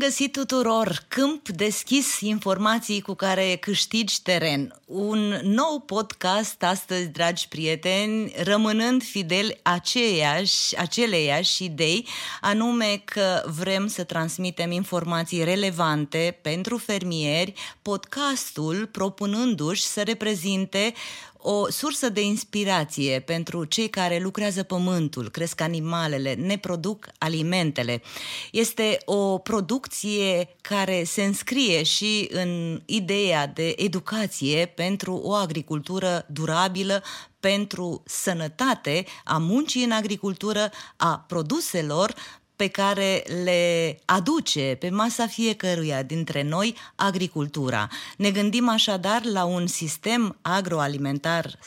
găsit tuturor! Câmp deschis, informații cu care câștigi teren. Un nou podcast astăzi, dragi prieteni, rămânând fidel aceeași, aceleiași idei, anume că vrem să transmitem informații relevante pentru fermieri, podcastul propunându-și să reprezinte o sursă de inspirație pentru cei care lucrează pământul, cresc animalele, ne produc alimentele. Este o producție care se înscrie și în ideea de educație pentru o agricultură durabilă, pentru sănătate a muncii în agricultură, a produselor pe care le aduce pe masa fiecăruia dintre noi agricultura. Ne gândim așadar la un sistem agroalimentar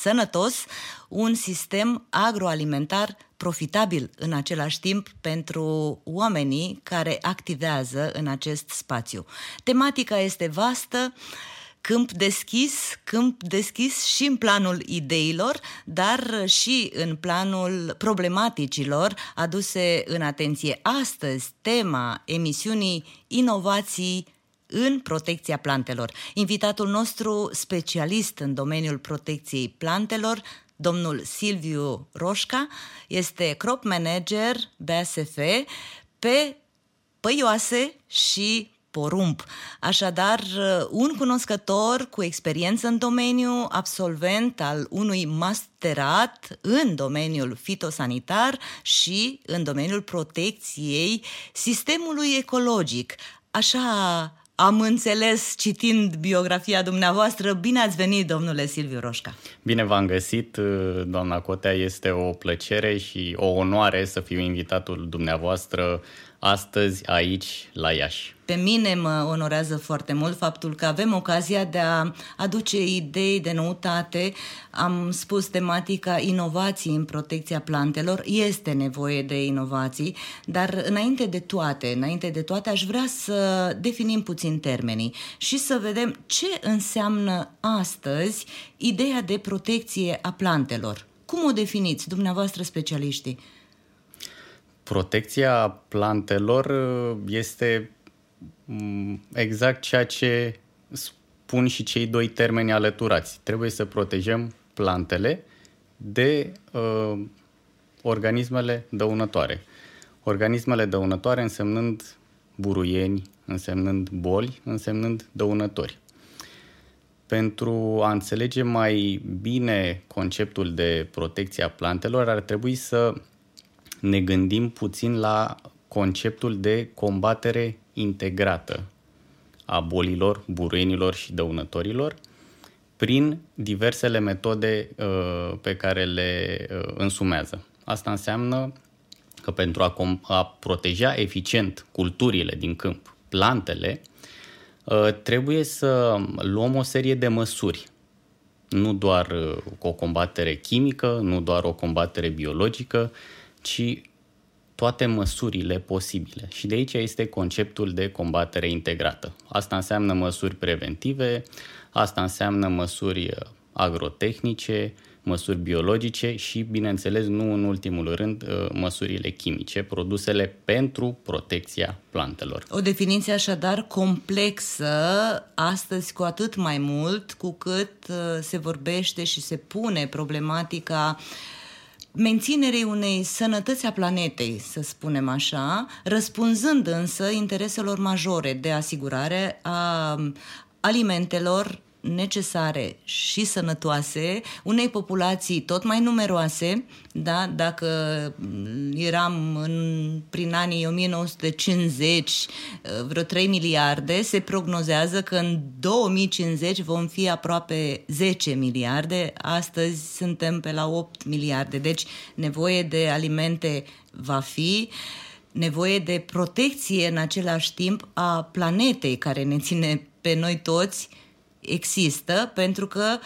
sănătos, un sistem agroalimentar profitabil în același timp pentru oamenii care activează în acest spațiu. Tematica este vastă, câmp deschis, câmp deschis și în planul ideilor, dar și în planul problematicilor aduse în atenție. Astăzi, tema emisiunii Inovații în protecția plantelor. Invitatul nostru, specialist în domeniul protecției plantelor, domnul Silviu Roșca, este crop manager BASF pe păioase și porumb. Așadar, un cunoscător cu experiență în domeniu, absolvent al unui masterat în domeniul fitosanitar și în domeniul protecției sistemului ecologic. Așa am înțeles citind biografia dumneavoastră. Bine ați venit, domnule Silviu Roșca. Bine v-am găsit, doamna Cotea. Este o plăcere și o onoare să fiu invitatul dumneavoastră astăzi aici la Iași. Pe mine mă onorează foarte mult faptul că avem ocazia de a aduce idei de noutate. Am spus tematica inovații în protecția plantelor. Este nevoie de inovații, dar înainte de toate, înainte de toate aș vrea să definim puțin termenii și să vedem ce înseamnă astăzi ideea de protecție a plantelor. Cum o definiți, dumneavoastră specialiștii? Protecția plantelor uh, este mm, exact ceea ce spun și cei doi termeni alăturați. Trebuie să protejăm plantele de uh, organismele dăunătoare. Organismele dăunătoare însemnând buruieni, însemnând boli, însemnând dăunători. Pentru a înțelege mai bine conceptul de protecție a plantelor, ar trebui să ne gândim puțin la conceptul de combatere integrată a bolilor, buruienilor și dăunătorilor prin diversele metode uh, pe care le uh, însumează. Asta înseamnă că pentru a, com- a proteja eficient culturile din câmp, plantele, uh, trebuie să luăm o serie de măsuri. Nu doar uh, o combatere chimică, nu doar o combatere biologică, ci toate măsurile posibile. Și de aici este conceptul de combatere integrată. Asta înseamnă măsuri preventive, asta înseamnă măsuri uh, agrotehnice, măsuri biologice și, bineînțeles, nu în ultimul rând, uh, măsurile chimice, produsele pentru protecția plantelor. O definiție așadar complexă, astăzi cu atât mai mult, cu cât uh, se vorbește și se pune problematica uh, menținerei unei sănătăți a planetei, să spunem așa, răspunzând însă intereselor majore de asigurare a alimentelor necesare și sănătoase unei populații tot mai numeroase, da? dacă eram în, prin anii 1950 vreo 3 miliarde, se prognozează că în 2050 vom fi aproape 10 miliarde, astăzi suntem pe la 8 miliarde, deci nevoie de alimente va fi nevoie de protecție în același timp a planetei care ne ține pe noi toți există pentru că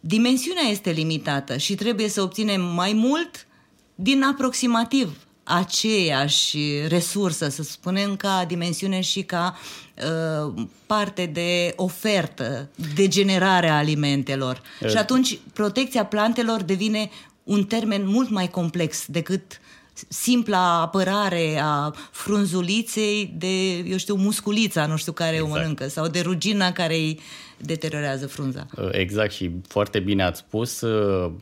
dimensiunea este limitată și trebuie să obținem mai mult din aproximativ aceeași resursă, să spunem, ca dimensiune și ca uh, parte de ofertă, de generare a alimentelor. E... Și atunci protecția plantelor devine un termen mult mai complex decât simpla apărare a frunzuliței de, eu știu, musculița, nu știu care exact. o mănâncă, sau de rugina care îi deteriorează frunza. Uh, exact și foarte bine ați spus. Uh,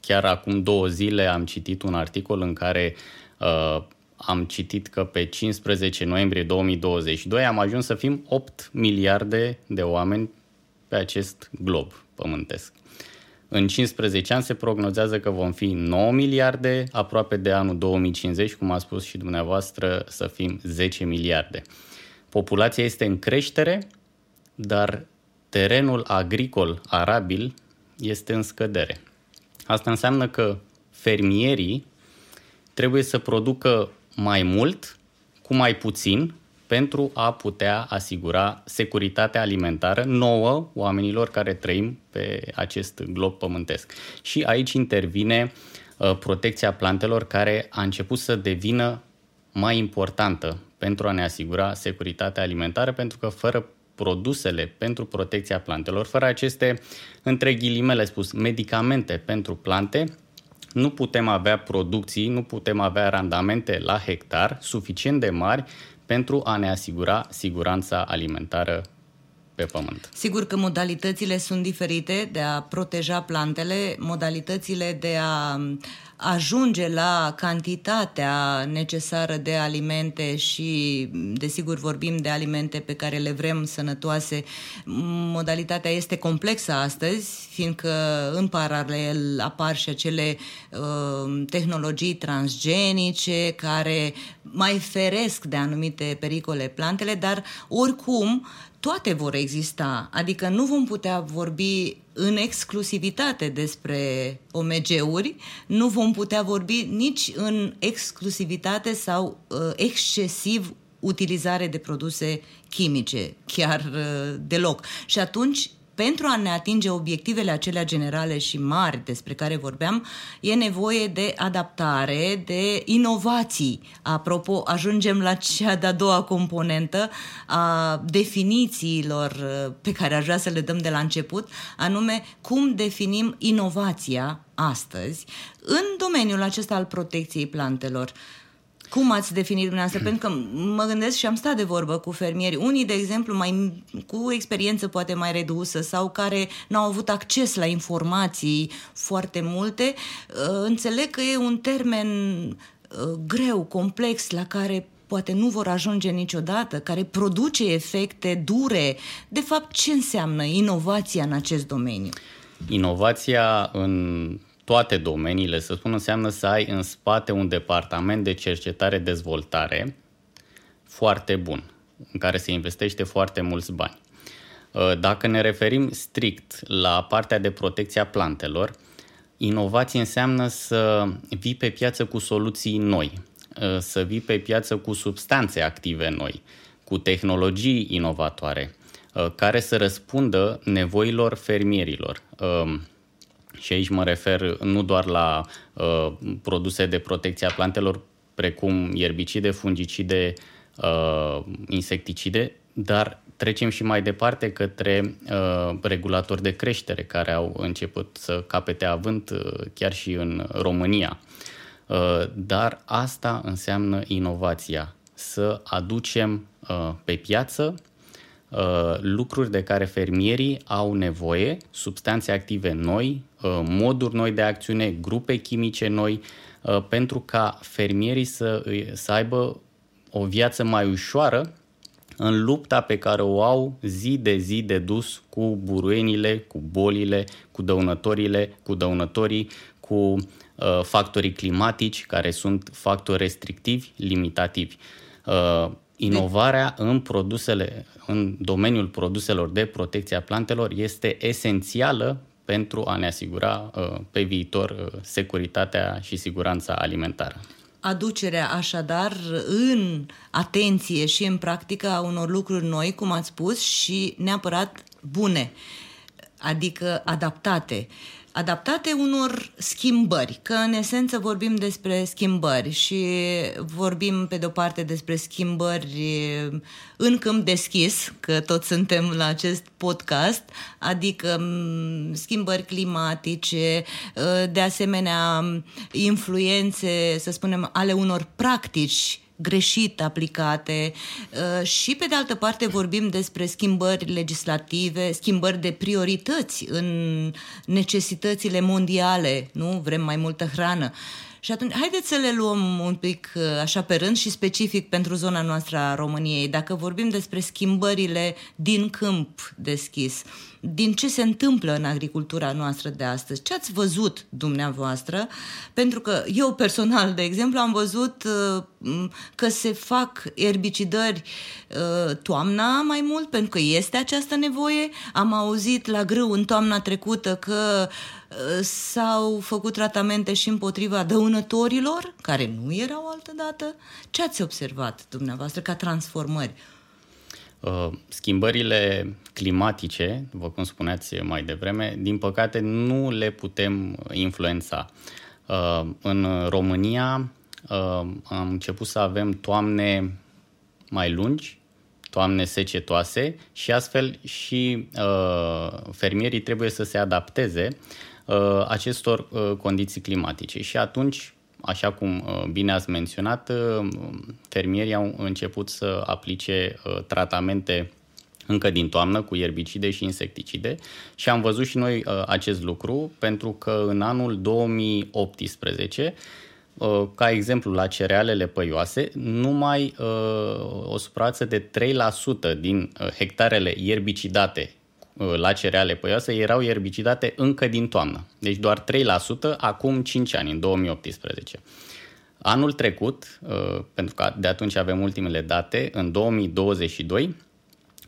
chiar acum două zile am citit un articol în care uh, am citit că pe 15 noiembrie 2022 am ajuns să fim 8 miliarde de oameni pe acest glob pământesc. În 15 ani se prognozează că vom fi 9 miliarde, aproape de anul 2050, cum a spus și dumneavoastră, să fim 10 miliarde. Populația este în creștere, dar terenul agricol arabil este în scădere. Asta înseamnă că fermierii trebuie să producă mai mult cu mai puțin pentru a putea asigura securitatea alimentară nouă oamenilor care trăim pe acest glob pământesc. Și aici intervine uh, protecția plantelor care a început să devină mai importantă pentru a ne asigura securitatea alimentară, pentru că fără produsele pentru protecția plantelor, fără aceste, între ghilimele spus, medicamente pentru plante, nu putem avea producții, nu putem avea randamente la hectar suficient de mari pentru a ne asigura siguranța alimentară pe pământ. Sigur că modalitățile sunt diferite de a proteja plantele, modalitățile de a ajunge la cantitatea necesară de alimente și, desigur, vorbim de alimente pe care le vrem sănătoase. Modalitatea este complexă astăzi, fiindcă în paralel apar și acele uh, tehnologii transgenice care mai feresc de anumite pericole plantele, dar oricum toate vor exista, adică nu vom putea vorbi în exclusivitate despre OMG-uri, nu vom putea vorbi nici în exclusivitate sau uh, excesiv utilizare de produse chimice, chiar uh, deloc. Și atunci pentru a ne atinge obiectivele acelea generale și mari despre care vorbeam, e nevoie de adaptare, de inovații. Apropo, ajungem la cea de-a doua componentă a definițiilor uh, pe care aș vrea să le dăm de la început, anume cum definim inovația astăzi în domeniul acesta al protecției plantelor. Cum ați definit dumneavoastră? Pentru că mă gândesc și am stat de vorbă cu fermieri, unii, de exemplu, mai cu experiență poate mai redusă sau care n-au avut acces la informații foarte multe, uh, înțeleg că e un termen uh, greu, complex, la care poate nu vor ajunge niciodată, care produce efecte dure. De fapt, ce înseamnă inovația în acest domeniu? Inovația în toate domeniile, să spun, înseamnă să ai în spate un departament de cercetare-dezvoltare foarte bun, în care se investește foarte mulți bani. Uh, dacă ne referim strict la partea de protecție a plantelor, inovație înseamnă să vii pe piață cu soluții noi, uh, să vii pe piață cu substanțe active noi, cu tehnologii inovatoare, uh, care să răspundă nevoilor fermierilor și aici mă refer nu doar la uh, produse de protecție a plantelor, precum ierbicide, fungicide, uh, insecticide, dar trecem și mai departe către uh, regulatori de creștere care au început să capete avânt uh, chiar și în România. Uh, dar asta înseamnă inovația, să aducem uh, pe piață Uh, lucruri de care fermierii au nevoie, substanțe active noi, uh, moduri noi de acțiune, grupe chimice noi, uh, pentru ca fermierii să, să aibă o viață mai ușoară în lupta pe care o au zi de zi de dus cu buruienile, cu bolile, cu dăunătorile, cu dăunătorii, cu uh, factorii climatici care sunt factori restrictivi, limitativi. Uh, Inovarea în produsele, în domeniul produselor de protecție a plantelor este esențială pentru a ne asigura uh, pe viitor uh, securitatea și siguranța alimentară. Aducerea așadar în atenție și în practică a unor lucruri noi, cum ați spus, și neapărat bune, adică adaptate. Adaptate unor schimbări, că în esență vorbim despre schimbări și vorbim pe de-o parte despre schimbări în câmp deschis, că toți suntem la acest podcast, adică schimbări climatice, de asemenea influențe, să spunem, ale unor practici greșit aplicate uh, și pe de altă parte vorbim despre schimbări legislative, schimbări de priorități în necesitățile mondiale, nu? Vrem mai multă hrană. Și atunci, haideți să le luăm un pic uh, așa pe rând și specific pentru zona noastră a României. Dacă vorbim despre schimbările din câmp deschis, din ce se întâmplă în agricultura noastră de astăzi, ce ați văzut dumneavoastră? Pentru că eu personal, de exemplu, am văzut uh, că se fac erbicidări uh, toamna mai mult, pentru că este această nevoie. Am auzit la grâu în toamna trecută că s-au făcut tratamente și împotriva dăunătorilor, care nu erau altă dată. Ce ați observat dumneavoastră ca transformări? Uh, schimbările climatice, după cum spuneați mai devreme, din păcate nu le putem influența. Uh, în România uh, am început să avem toamne mai lungi, toamne secetoase și astfel și fermierii trebuie să se adapteze acestor condiții climatice. Și atunci așa cum uh, bine ați menționat, uh, fermierii au început să aplice uh, tratamente încă din toamnă cu ierbicide și insecticide și am văzut și noi acest lucru pentru că în anul 2018 ca exemplu, la cerealele păioase, numai o suprafață de 3% din hectarele ierbicidate Uh, la cereale păioase erau erbicidate încă din toamnă. Deci doar 3% acum 5 ani, în 2018. Anul trecut, uh, pentru că de atunci avem ultimele date, în 2022,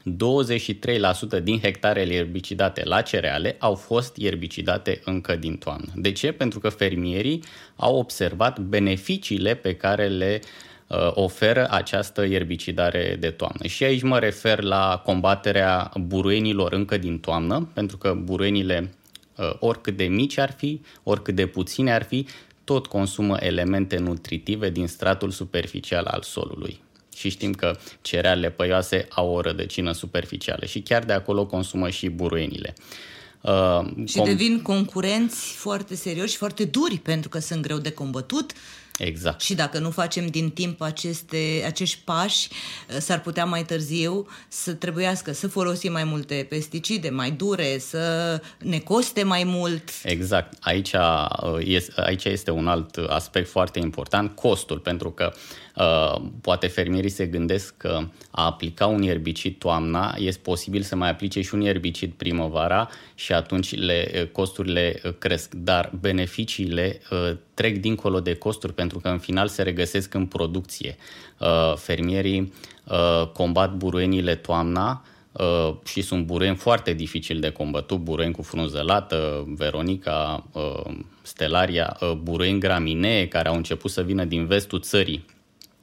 23% din hectarele erbicidate la cereale au fost erbicidate încă din toamnă. De ce? Pentru că fermierii au observat beneficiile pe care le uh, Uh, oferă această ierbicidare de toamnă. Și aici mă refer la combaterea buruienilor încă din toamnă, pentru că buruienile, uh, oricât de mici ar fi, oricât de puține ar fi, tot consumă elemente nutritive din stratul superficial al solului. Și știm că cerealele păioase au o rădăcină superficială și chiar de acolo consumă și buruienile. Uh, și com- devin concurenți foarte serioși și foarte duri pentru că sunt greu de combătut Exact. Și dacă nu facem din timp aceste, acești pași, uh, s-ar putea mai târziu să trebuiască să folosim mai multe pesticide, mai dure, să ne coste mai mult. Exact. Aici, uh, aici este un alt aspect foarte important, costul, pentru că Uh, poate fermierii se gândesc că a aplica un erbicid toamna este posibil să mai aplice și un erbicid primăvara și atunci le, uh, costurile uh, cresc, dar beneficiile trec dincolo de costuri pentru că în final se regăsesc în producție. Fermierii combat buruienile toamna, Uh, și sunt buruieni foarte dificil de combătut, buruieni cu frunză lată, Veronica, uh, Stelaria, uh, buruieni graminee care au început să vină din vestul țării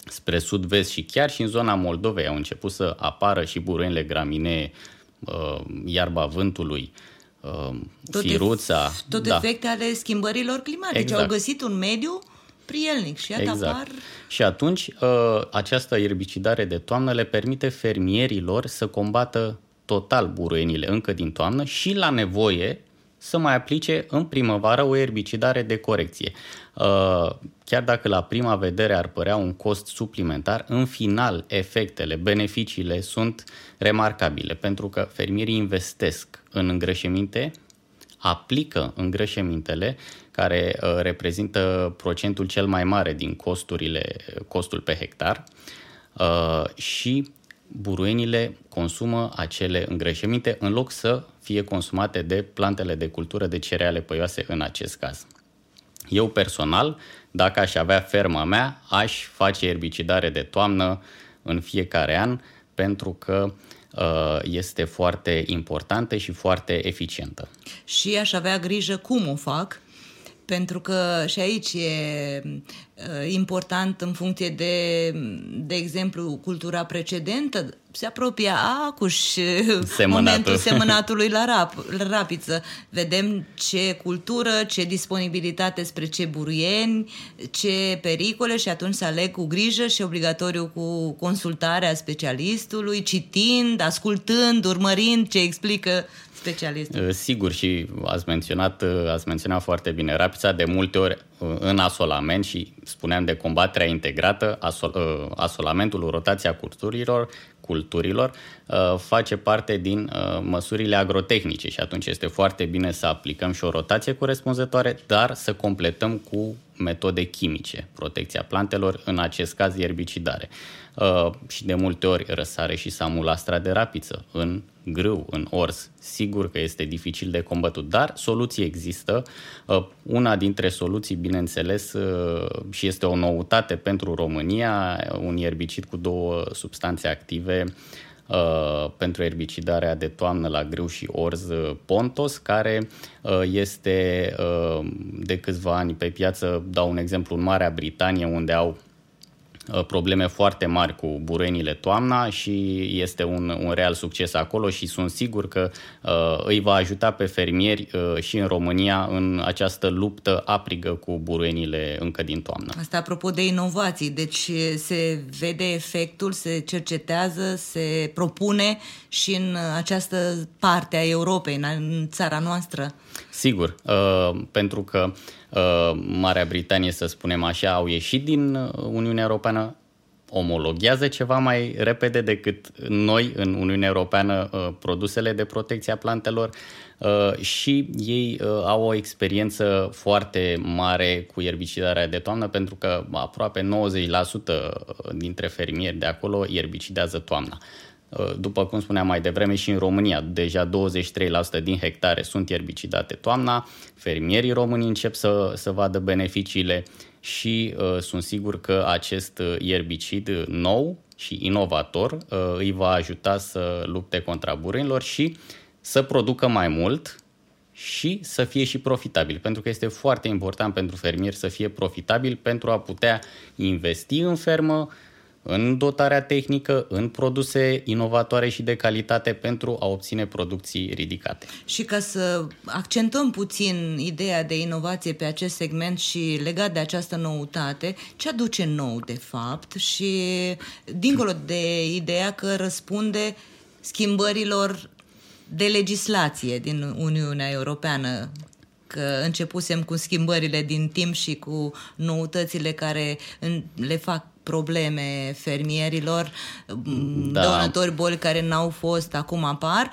spre sud-vest și chiar și în zona Moldovei au început să apară și buruienile graminee, uh, iarba vântului, uh, tot firuța. Ef- tot da. efecte ale schimbărilor climatice. Exact. Au găsit un mediu prielnic și iată exact. apar... Și atunci uh, această erbicidare de toamnă le permite fermierilor să combată total buruienile încă din toamnă și la nevoie să mai aplice în primăvară o erbicidare de corecție. Uh, chiar dacă la prima vedere ar părea un cost suplimentar, în final efectele, beneficiile sunt remarcabile pentru că fermierii investesc în îngrășăminte, aplică îngrășămintele care uh, reprezintă procentul cel mai mare din costurile, costul pe hectar uh, și buruienile consumă acele îngrășăminte în loc să fie consumate de plantele de cultură de cereale păioase în acest caz. Eu personal, dacă aș avea ferma mea, aș face erbicidare de toamnă în fiecare an pentru că uh, este foarte importantă și foarte eficientă. Și aș avea grijă cum o fac, pentru că și aici e important în funcție de, de exemplu, cultura precedentă, se apropie acuș momentul semănatului la, rap, la rapiță. Vedem ce cultură, ce disponibilitate spre ce buruieni, ce pericole și atunci să aleg cu grijă și obligatoriu cu consultarea specialistului, citind, ascultând, urmărind ce explică specialistul. Sigur și ați menționat, ați menționat foarte bine. Rapița de multe ori în asolament și spuneam de combaterea integrată, asol, asolamentul, rotația culturilor, culturilor uh, face parte din uh, măsurile agrotehnice și atunci este foarte bine să aplicăm și o rotație corespunzătoare, dar să completăm cu metode chimice, protecția plantelor, în acest caz ierbicidare. Uh, și de multe ori răsare și samulastra de rapiță în grâu, în ors. Sigur că este dificil de combătut, dar soluții există. Una dintre soluții, bineînțeles, și este o noutate pentru România, un ierbicid cu două substanțe active uh, pentru erbicidarea de toamnă la grâu și orz uh, Pontos, care uh, este uh, de câțiva ani pe piață, dau un exemplu, în Marea Britanie, unde au Uh, probleme foarte mari cu burenile toamna și este un, un real succes acolo și sunt sigur că uh, îi va ajuta pe fermieri uh, și în România în această luptă aprigă cu burenile încă din toamnă. Asta apropo de inovații, deci se vede efectul, se cercetează, se propune și în această parte a Europei, în țara noastră. Sigur, uh, pentru că uh, Marea Britanie, să spunem așa, au ieșit din Uniunea Europeană, omologhează ceva mai repede decât noi în Uniunea Europeană uh, produsele de protecție a plantelor și ei au o experiență foarte mare cu ierbicidarea de toamnă pentru că aproape 90% dintre fermieri de acolo ierbicidează toamna. Uh, după cum spuneam mai devreme, și în România deja 23% din hectare sunt ierbicidate toamna, fermierii români încep să, să vadă beneficiile și uh, sunt sigur că acest uh, ierbicid nou și inovator uh, îi va ajuta să lupte contra burenilor și să producă mai mult și să fie și profitabil, pentru că este foarte important pentru fermieri să fie profitabil pentru a putea investi în fermă, în dotarea tehnică, în produse inovatoare și de calitate pentru a obține producții ridicate. Și ca să accentuăm puțin ideea de inovație pe acest segment și legat de această noutate, ce aduce nou de fapt și dincolo de ideea că răspunde schimbărilor de legislație din Uniunea Europeană că începusem cu schimbările din timp și cu noutățile care le fac probleme fermierilor, da. dăunători boli care n-au fost, acum apar.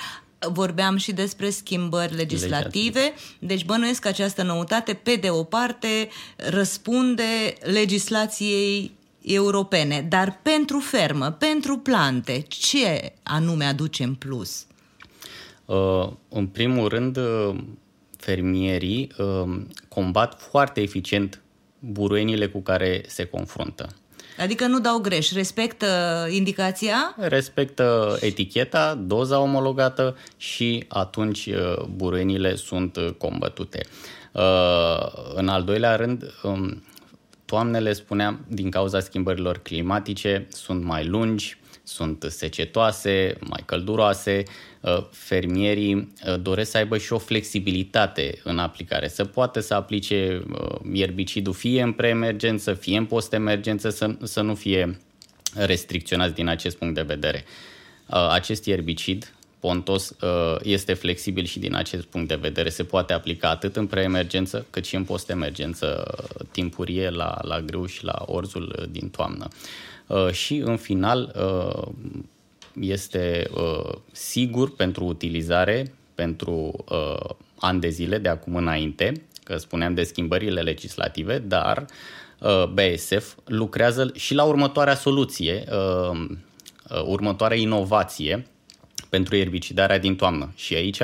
Vorbeam și despre schimbări legislative, deci bănuiesc că această noutate, pe de o parte, răspunde legislației europene, dar pentru fermă, pentru plante, ce anume aduce în plus? Uh, în primul rând, uh, fermierii uh, combat foarte eficient buruienile cu care se confruntă. Adică nu dau greș, respectă indicația? Respectă eticheta, doza omologată și atunci uh, buruienile sunt uh, combătute. Uh, în al doilea rând, um, toamnele, spuneam, din cauza schimbărilor climatice, sunt mai lungi, sunt secetoase, mai călduroase, uh, fermierii uh, doresc să aibă și o flexibilitate în aplicare, să poată să aplice uh, ierbicidul fie în preemergență, fie în postemergență, să, să nu fie restricționați din acest punct de vedere. Acest ierbicid, Pontos, este flexibil și din acest punct de vedere. Se poate aplica atât în preemergență cât și în postemergență timpurie la, la grâu și la orzul din toamnă. Uh, și în final uh, este uh, sigur pentru utilizare pentru ani de zile de acum înainte, că spuneam de schimbările legislative, dar BSF lucrează și la următoarea soluție, următoarea inovație pentru erbicidarea din toamnă. Și aici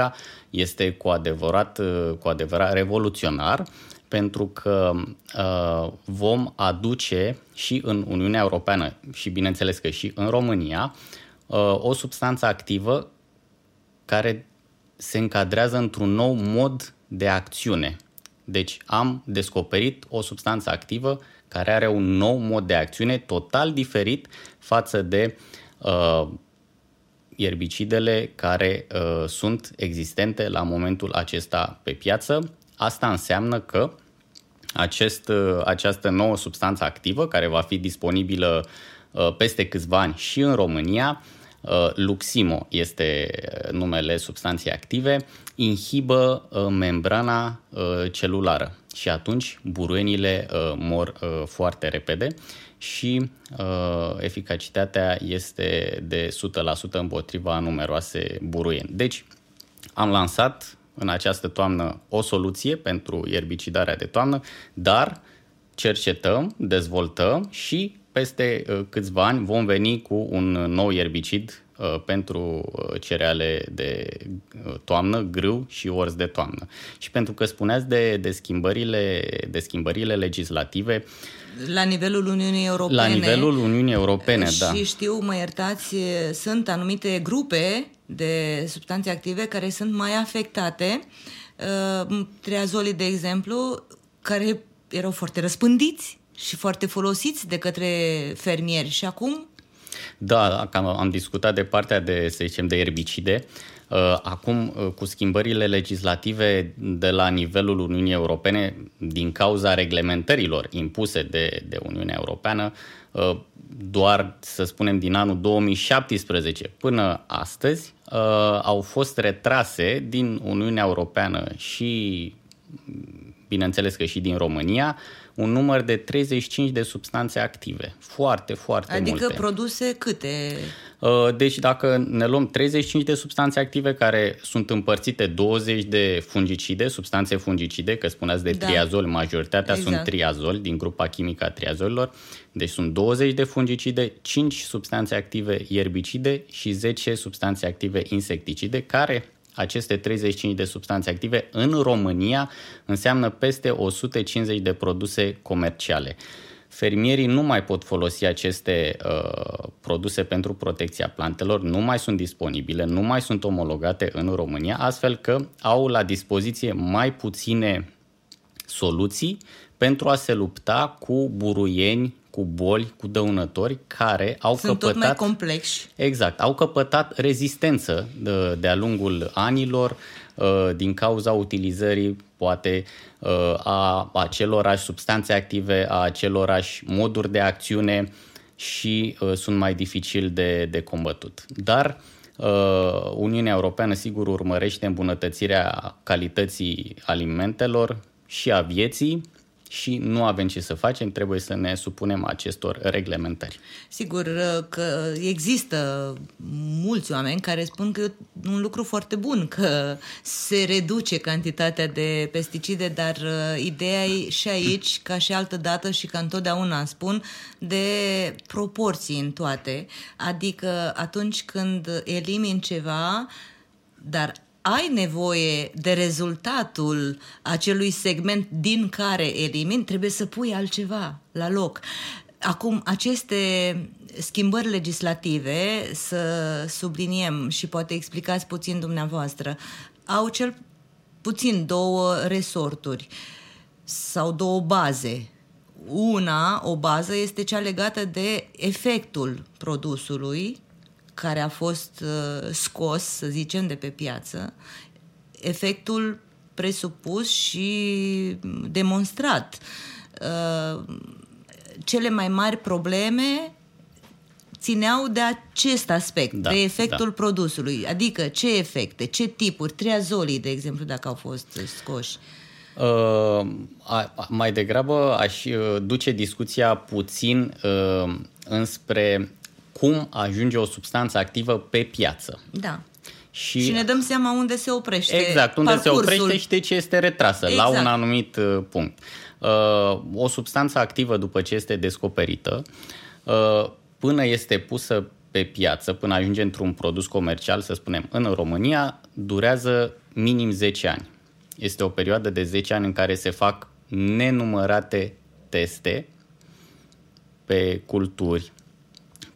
este cu adevărat, cu adevărat revoluționar pentru că uh, vom aduce și în Uniunea Europeană și bineînțeles că și în România uh, o substanță activă care se încadrează într-un nou mod de acțiune. Deci am descoperit o substanță activă care are un nou mod de acțiune total diferit față de uh, ierbicidele care uh, sunt existente la momentul acesta pe piață. Asta înseamnă că acest, uh, această nouă substanță activă, care va fi disponibilă uh, peste câțiva ani și în România, uh, Luximo este numele substanței active, inhibă uh, membrana uh, celulară și atunci buruienile uh, mor uh, foarte repede și uh, eficacitatea este de 100% împotriva numeroase buruieni. Deci am lansat în această toamnă o soluție pentru ierbicidarea de toamnă, dar cercetăm, dezvoltăm și peste uh, câțiva ani vom veni cu un nou ierbicid uh, pentru uh, cereale de toamnă, grâu și orz de toamnă. Și pentru că spuneați de, de, schimbările, de schimbările legislative, la nivelul Uniunii Europene. La nivelul Uniunii Europene, și da. Și știu, mă iertați, sunt anumite grupe de substanțe active care sunt mai afectate. Triazolii, de exemplu, care erau foarte răspândiți și foarte folosiți de către fermieri. Și acum? Da, am discutat de partea de, să zicem, de erbicide. Uh, acum, uh, cu schimbările legislative de la nivelul Uniunii Europene, din cauza reglementărilor impuse de, de Uniunea Europeană, uh, doar, să spunem, din anul 2017 până astăzi, au fost retrase din Uniunea Europeană și, bineînțeles că și din România, un număr de 35 de substanțe active. Foarte, foarte adică multe. Adică produse câte? Uh, deci dacă ne luăm 35 de substanțe active care sunt împărțite 20 de fungicide, substanțe fungicide, că spuneați de da. triazol, majoritatea exact. sunt triazol din grupa chimică a triazolilor, deci sunt 20 de fungicide, 5 substanțe active ierbicide și 10 substanțe active insecticide care aceste 35 de substanțe active în România înseamnă peste 150 de produse comerciale. Fermierii nu mai pot folosi aceste uh, produse pentru protecția plantelor, nu mai sunt disponibile, nu mai sunt omologate în România, astfel că au la dispoziție mai puține soluții pentru a se lupta cu buruieni cu boli, cu dăunători care au Sunt căpătat... tot mai complexi. Exact, au căpătat rezistență de, de-a lungul anilor uh, din cauza utilizării poate uh, a acelorași substanțe active, a acelorași moduri de acțiune și uh, sunt mai dificil de, de combătut. Dar Uniunea Europeană sigur urmărește îmbunătățirea calității alimentelor și a vieții și nu avem ce să facem, trebuie să ne supunem acestor reglementări. Sigur uh, că există mulți oameni care spun că e un lucru foarte bun, că se reduce cantitatea de pesticide, dar uh, ideea e și aici, ca și altă dată și ca întotdeauna spun, de proporții în toate. Adică atunci când elimini ceva, dar ai nevoie de rezultatul acelui segment din care elimini, trebuie să pui altceva la loc. Acum, aceste schimbări legislative, să subliniem și poate explicați puțin dumneavoastră, au cel puțin două resorturi sau două baze. Una, o bază, este cea legată de efectul produsului care a fost uh, scos, să zicem, de pe piață, efectul presupus și demonstrat. Uh, cele mai mari probleme țineau de acest aspect, da, de efectul da. produsului. Adică ce efecte, ce tipuri, triazolii, de exemplu, dacă au fost scoși. Uh, a, mai degrabă aș uh, duce discuția puțin uh, înspre cum ajunge o substanță activă pe piață. Da. Și, și ne dăm seama unde se oprește Exact, unde parcursul. se oprește și de ce este retrasă, exact. la un exact. anumit uh, punct. Uh, o substanță activă, după ce este descoperită, uh, până este pusă pe piață, până ajunge într-un produs comercial, să spunem, în România, durează minim 10 ani. Este o perioadă de 10 ani în care se fac nenumărate teste pe culturi,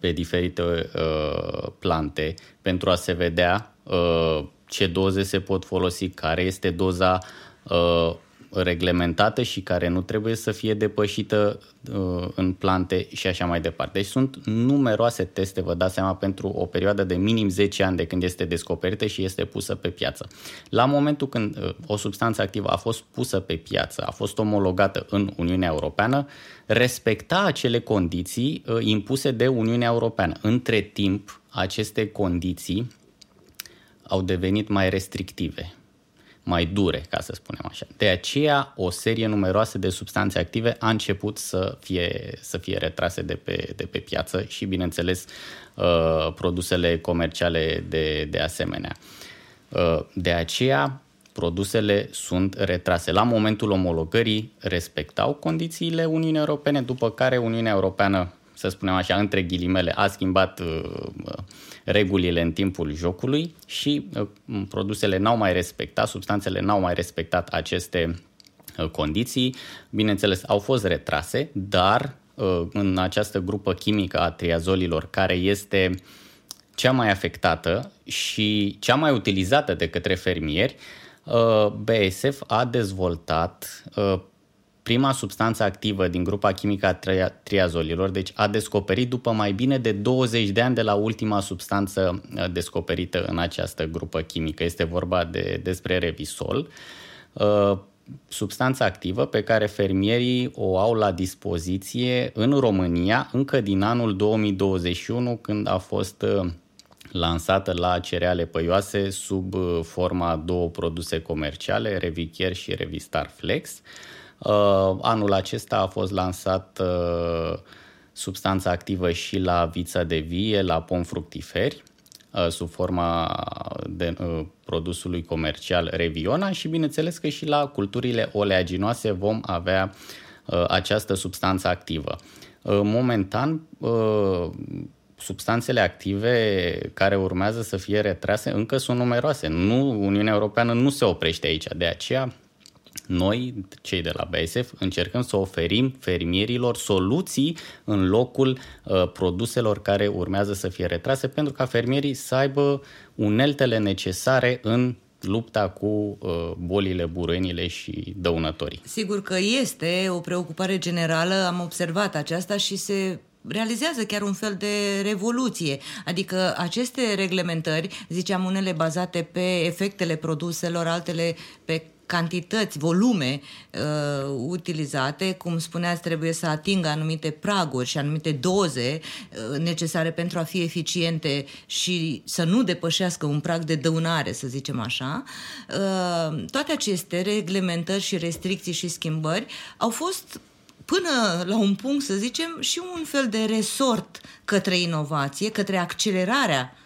pe diferite uh, plante pentru a se vedea uh, ce doze se pot folosi, care este doza uh, reglementată și care nu trebuie să fie depășită uh, în plante și așa mai departe. Deci sunt numeroase teste, vă dați seama, pentru o perioadă de minim 10 ani de când este descoperită și este pusă pe piață. La momentul când uh, o substanță activă a fost pusă pe piață, a fost omologată în Uniunea Europeană, respecta acele condiții uh, impuse de Uniunea Europeană. Între timp, aceste condiții au devenit mai restrictive mai dure, ca să spunem așa. De aceea, o serie numeroasă de substanțe active a început să fie, să fie retrase de pe, de pe piață și, bineînțeles, uh, produsele comerciale de, de asemenea. Uh, de aceea, produsele sunt retrase. La momentul omologării respectau condițiile Uniunii Europene, după care Uniunea Europeană, să spunem așa, între ghilimele, a schimbat uh, regulile în timpul jocului și uh, produsele n-au mai respectat, substanțele n-au mai respectat aceste uh, condiții. Bineînțeles, au fost retrase, dar uh, în această grupă chimică a triazolilor, care este cea mai afectată și cea mai utilizată de către fermieri, BSF a dezvoltat prima substanță activă din grupa chimică a triazolilor, deci a descoperit după mai bine de 20 de ani de la ultima substanță uh, descoperită în această grupă chimică. Este vorba de, despre Revisol, uh, substanța activă pe care fermierii o au la dispoziție în România încă din anul 2021 când a fost uh, lansată la cereale păioase sub forma a două produse comerciale, Revichier și Revistar Flex. Uh, anul acesta a fost lansat uh, substanța activă și la vița de vie, la pom fructiferi, uh, sub forma de, produsului comercial Reviona și bineînțeles că și la culturile oleaginoase vom avea această substanță activă. Momentan, substanțele active care urmează să fie retrase încă sunt numeroase. Nu, Uniunea Europeană nu se oprește aici, de aceea noi, cei de la BSF, încercăm să oferim fermierilor soluții în locul uh, produselor care urmează să fie retrase pentru ca fermierii să aibă uneltele necesare în lupta cu uh, bolile, buruienile și dăunătorii. Sigur că este o preocupare generală, am observat aceasta și se realizează chiar un fel de revoluție. Adică aceste reglementări, ziceam unele bazate pe efectele produselor, altele pe cantități, volume uh, utilizate, cum spuneați, trebuie să atingă anumite praguri și anumite doze uh, necesare pentru a fi eficiente și să nu depășească un prag de dăunare, să zicem așa. Uh, toate aceste reglementări și restricții și schimbări au fost până la un punct, să zicem, și un fel de resort către inovație, către accelerarea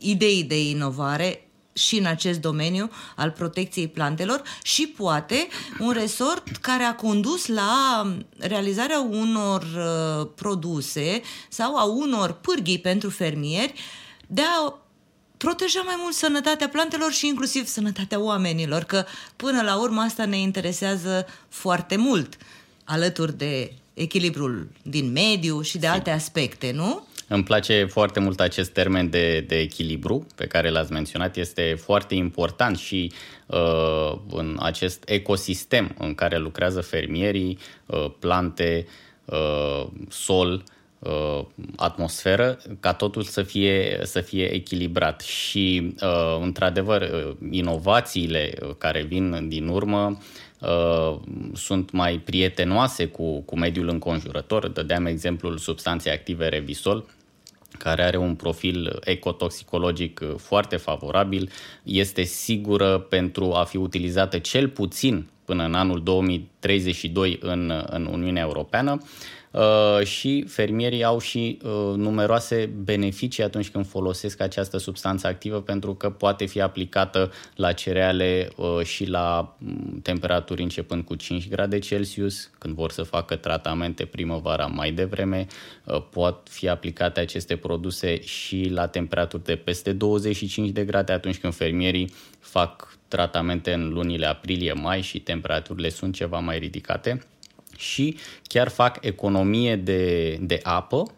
ideii de inovare și în acest domeniu al protecției plantelor și poate un resort care a condus la realizarea unor uh, produse sau a unor pârghii pentru fermieri de a proteja mai mult sănătatea plantelor și inclusiv sănătatea oamenilor, că până la urmă asta ne interesează foarte mult, alături de echilibrul din mediu și de alte aspecte, nu? Îmi place foarte mult acest termen de, de echilibru pe care l-ați menționat. Este foarte important și uh, în acest ecosistem în care lucrează fermierii, uh, plante, uh, sol, uh, atmosferă, ca totul să fie, să fie echilibrat. Și, uh, într-adevăr, uh, inovațiile care vin din urmă Uh, sunt mai prietenoase cu, cu mediul înconjurător. Dădeam exemplul substanței active Revisol, care are un profil ecotoxicologic foarte favorabil, este sigură pentru a fi utilizată cel puțin până în anul 2032 în, în Uniunea Europeană Uh, și fermierii au și uh, numeroase beneficii atunci când folosesc această substanță activă pentru că poate fi aplicată la cereale uh, și la mm, temperaturi începând cu 5 grade Celsius, când vor să facă tratamente primăvara mai devreme, pot fi aplicate aceste produse și la temperaturi de peste 25 de grade atunci când fermierii fac tratamente în lunile aprilie-mai și temperaturile sunt ceva mai ridicate și chiar fac economie de, de apă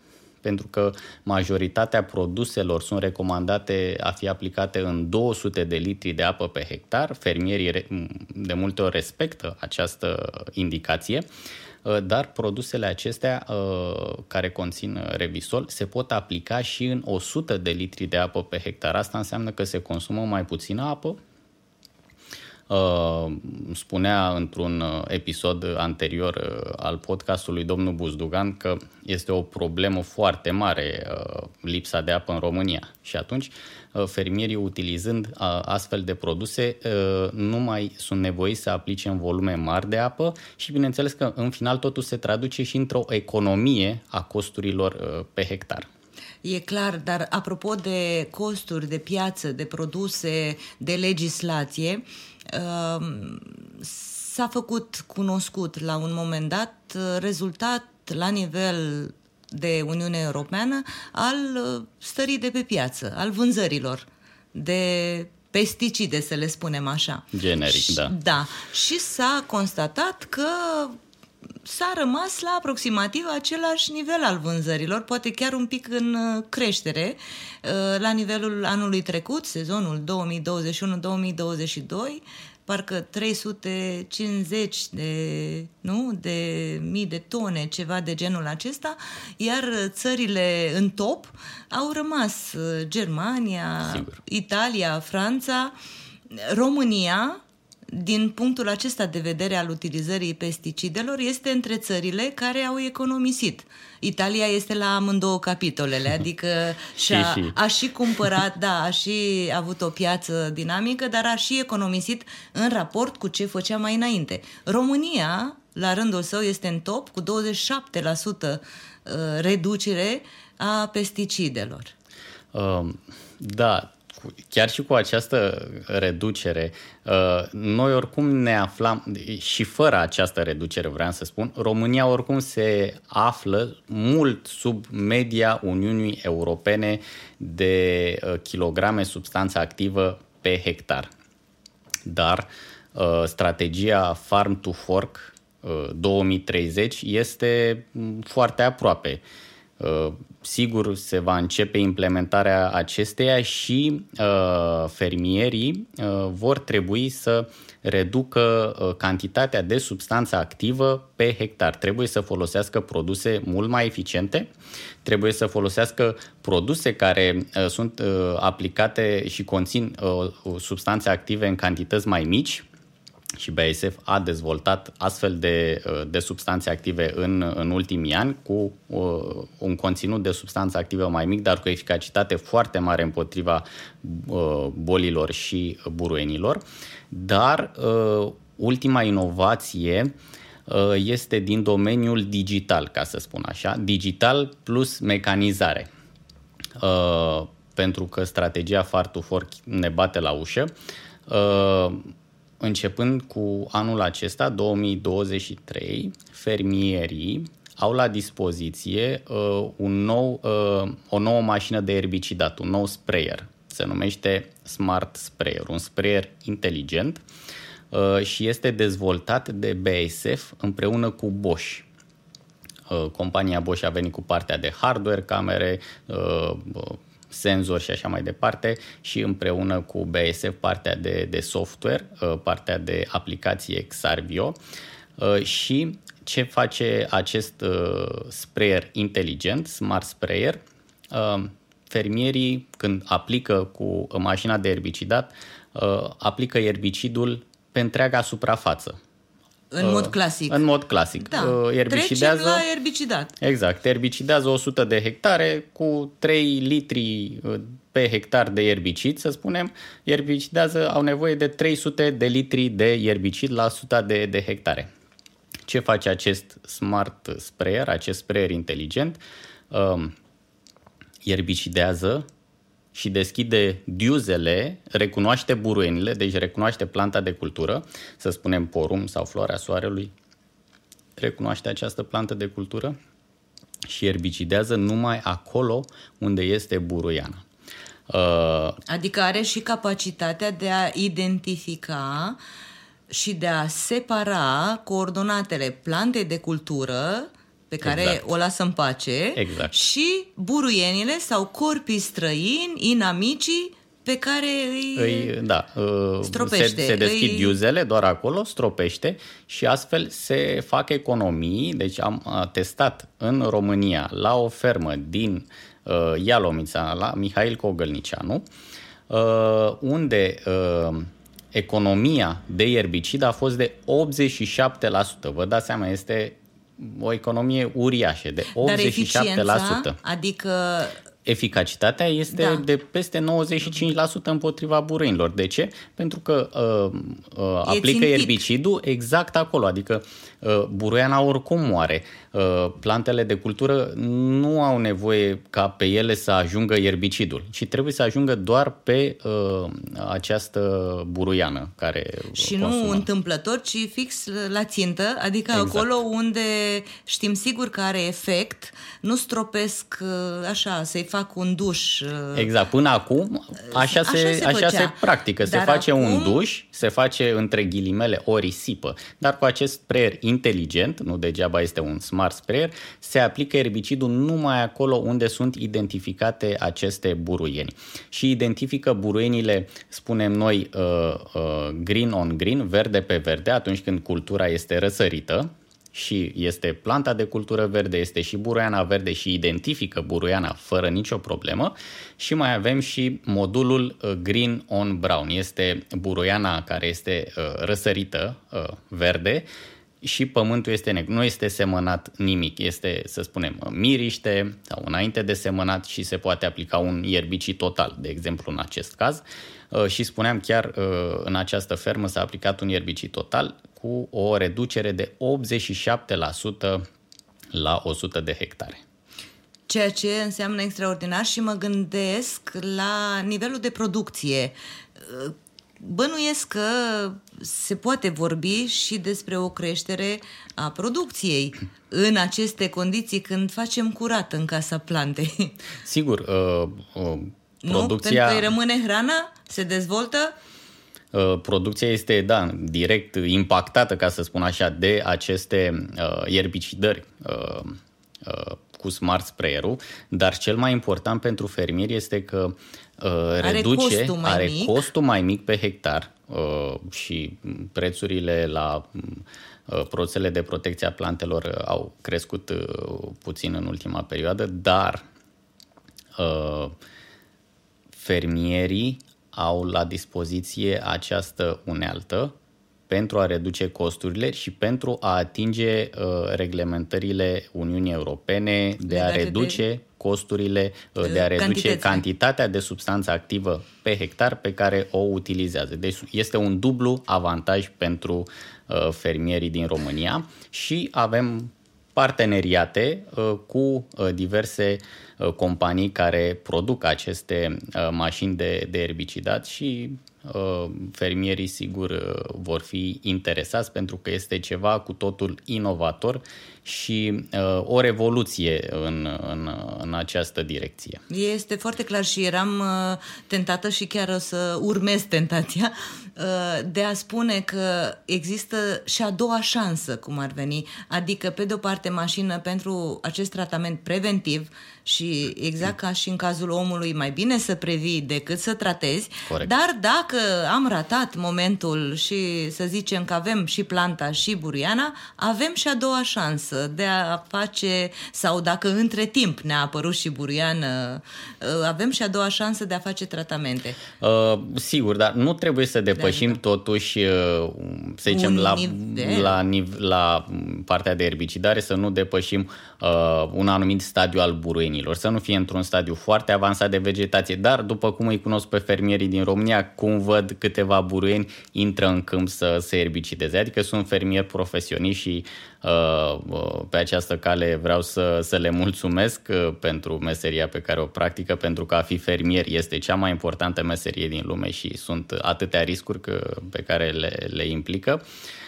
pentru că majoritatea produselor sunt recomandate a fi aplicate în 200 de litri de apă pe hectar. Fermierii de multe ori respectă această indicație. Uh, dar produsele acestea uh, care conțin Revisol se pot aplica și în 100 de litri de apă pe hectar. Asta înseamnă că se consumă mai puțină apă, Uh, spunea într-un uh, episod anterior uh, al podcastului domnul Buzdugan că este o problemă foarte mare lipsa de apă în România și atunci fermierii utilizând astfel de produse nu mai sunt nevoiți să aplice în volume mari de apă și bineînțeles că în final totul se traduce și într-o economie a costurilor pe hectar. E clar, dar apropo de costuri, de piață, de produse, de legislație, Ehm, s-a făcut cunoscut la un moment dat uh, rezultat la nivel de Uniune Europeană al uh, stării de pe piață, al vânzărilor de pesticide, să le spunem așa. Generic, și, da. Da. Și s-a constatat că s-a rămas la aproximativ același nivel al vânzărilor, poate chiar un pic în uh, creștere, la nivelul anului trecut, sezonul 2021-2022, parcă 350 de, nu, de mii de tone, ceva de genul acesta, iar țările în top au rămas uh, Germania, Sigur. Italia, Franța, România, din punctul acesta de vedere al utilizării pesticidelor, este între țările care au economisit. Italia este la amândouă capitolele, adică și-a, și, și. a și cumpărat, da, a și avut o piață dinamică, dar a și economisit în raport cu ce făcea mai înainte. România, la rândul său, este în top cu 27% uh, reducere a pesticidelor. Um, da, chiar și cu această reducere, uh, noi oricum ne aflam, și fără această reducere vreau să spun, România oricum se află mult sub media Uniunii Europene de uh, kilograme substanță activă pe hectar. Dar uh, strategia Farm to Fork 2030 este mm, foarte aproape. Uh, sigur, se va începe implementarea acesteia și uh, fermierii uh, vor trebui să reducă cantitatea de substanță activă pe hectar. Trebuie să folosească produse mult mai eficiente, trebuie să folosească produse care sunt aplicate și conțin substanțe active în cantități mai mici, și BASF a dezvoltat astfel de, uh, de substanțe active în, în ultimii ani cu uh, un conținut de substanțe active mai mic, dar cu eficacitate foarte mare împotriva uh, bolilor și buruienilor. Dar uh, ultima inovație uh, este din domeniul digital, ca să spun așa, digital plus mecanizare. Uh, pentru că strategia Far to Fork ne bate la ușă. Uh, începând cu anul acesta, 2023, fermierii au la dispoziție uh, un nou, uh, o nouă mașină de erbicidat, un nou sprayer. Se numește Smart Sprayer, un sprayer inteligent uh, și este dezvoltat de BASF împreună cu Bosch. Uh, compania Bosch a venit cu partea de hardware, camere, uh, senzori și așa mai departe și împreună cu BSF partea de, de software, uh, partea de aplicație Xarvio uh, și ce face acest uh, sprayer inteligent, smart sprayer, fermierii când aplică cu mașina de erbicidat, aplică erbicidul pe întreaga suprafață. În mod clasic. În mod clasic. Da. Erbicidează, Trecem la erbicidat. Exact. Erbicidează 100 de hectare cu 3 litri uh, pe hectar de erbicid, să spunem. Erbicidează, au nevoie de 300 de litri de erbicid la 100 de, de hectare. Ce face acest smart sprayer, acest sprayer inteligent? Um, erbicidează și deschide diuzele, recunoaște buruienile, deci recunoaște planta de cultură, să spunem porum sau floarea soarelui, recunoaște această plantă de cultură și erbicidează numai acolo unde este buruiana. Uh, adică are și capacitatea de a identifica și de a separa coordonatele plantei de cultură pe pe care Exact. o lasă în pace Exact. și buruienile sau corpii străini, inamicii, pe care îi... Îi, da, uh, Stropește, se, se deschid îi- iuzele doar acolo, stropește și astfel se fac economii. Deci am uh, testat în România la o fermă din uh, Ialomița, la Mihail Cogălnicianu, uh, unde uh, economia de ierbicid a fost de 87%. Vă dați seama, este o economie uriașă, de 87%. Dar eficiența, adică Eficacitatea este Da. da. de peste 95% împotriva buruinilor. De ce? Pentru că uh, uh, aplică țintit. erbicidul exact acolo, adică uh, buruiana oricum moare. Uh, plantele de cultură nu au nevoie ca pe ele să ajungă erbicidul, ci trebuie să ajungă doar pe uh, această buruiană care Și consumă. nu întâmplător, ci fix la țintă, adică Exact. acolo unde știm sigur că are efect, nu stropesc uh, așa, să-i fac un duș. uh, Exact, până acum așa, Așa se, se așa făcea. se practică. Se Dar face acum- un duș, se face între ghilimele o risipă, dar cu acest sprayer inteligent, nu degeaba este un smart sprayer, se aplică erbicidul numai acolo unde sunt identificate aceste buruieni. Și identifică buruienile, spunem noi, uh, uh, green on green, verde pe verde, atunci când cultura este răsărită, și este planta de cultură verde, este și buruiana verde și identifică buruiana fără nicio problemă și mai avem și modulul uh, Green on Brown. Este buruiana care este uh, răsărită uh, verde și pământul este negru. Nu este semănat nimic, este, să spunem, uh, miriște sau înainte de semănat și se poate aplica un ierbicid total, de exemplu în acest caz. Uh, Și spuneam chiar uh, în această fermă s-a aplicat un ierbicid total cu o reducere de 87% la 100 de hectare. Ceea ce înseamnă extraordinar și mă gândesc la nivelul de producție. Bănuiesc că se poate vorbi și despre o creștere a producției în aceste condiții când facem curat în casa plantei. Sigur, uh, uh, Nu? Pentru producția, că îi rămâne hrana, se dezvoltă. uh, producția este, da, direct impactată, ca să spun așa, de aceste uh, ierbicidări uh, uh, cu smart sprayer-ul, dar cel mai important pentru fermieri este că uh, Are reduce, costul mai are mic. costul mai mic pe hectar uh, și prețurile la uh, produsele de protecție a plantelor uh, au crescut uh, puțin în ultima perioadă, dar uh, fermierii au la dispoziție această unealtă pentru a reduce costurile și pentru a atinge uh, reglementările Uniunii Europene de a Legate de- reduce costurile, uh, de a reduce cantitățile. cantitatea de substanță activă pe hectar pe care o utilizează. Deci este un dublu avantaj pentru uh, fermierii din România și avem parteneriate uh, cu uh, diverse uh, companii care produc aceste uh, mașini de, de erbicidat și uh, fermierii sigur uh, vor fi interesați pentru că este ceva cu totul inovator și uh, o revoluție în, în, în această direcție. Este foarte clar și eram uh, tentată și chiar o să urmez tentația uh, de a spune că există și a doua șansă, cum ar veni, adică pe de-o parte mașină pentru acest tratament preventiv și exact ca și în cazul omului, mai bine să previi decât să tratezi, Corect. dar dacă am ratat momentul și să zicem că avem și planta și buriana, avem și a doua șansă de a face, sau dacă între timp ne-a apărut și buriană, avem și a doua șansă de a face tratamente. Uh, sigur, dar nu trebuie să depășim da. totuși, uh, să zicem, Un la, nivel. la, niv- la partea de erbicidare, să nu depășim uh, un anumit stadiu al buruienilor, să nu fie într-un stadiu foarte avansat de vegetație, dar după cum îi cunosc pe fermierii din România, cum văd câteva buruieni, intră în câmp să se erbicideze. Adică sunt fermieri profesioniști și uh, uh, pe această cale vreau să, să le mulțumesc uh, pentru meseria pe care o practică, pentru că a fi fermier este cea mai importantă meserie din lume și sunt atâtea riscuri că, pe care le, le implică. Uh,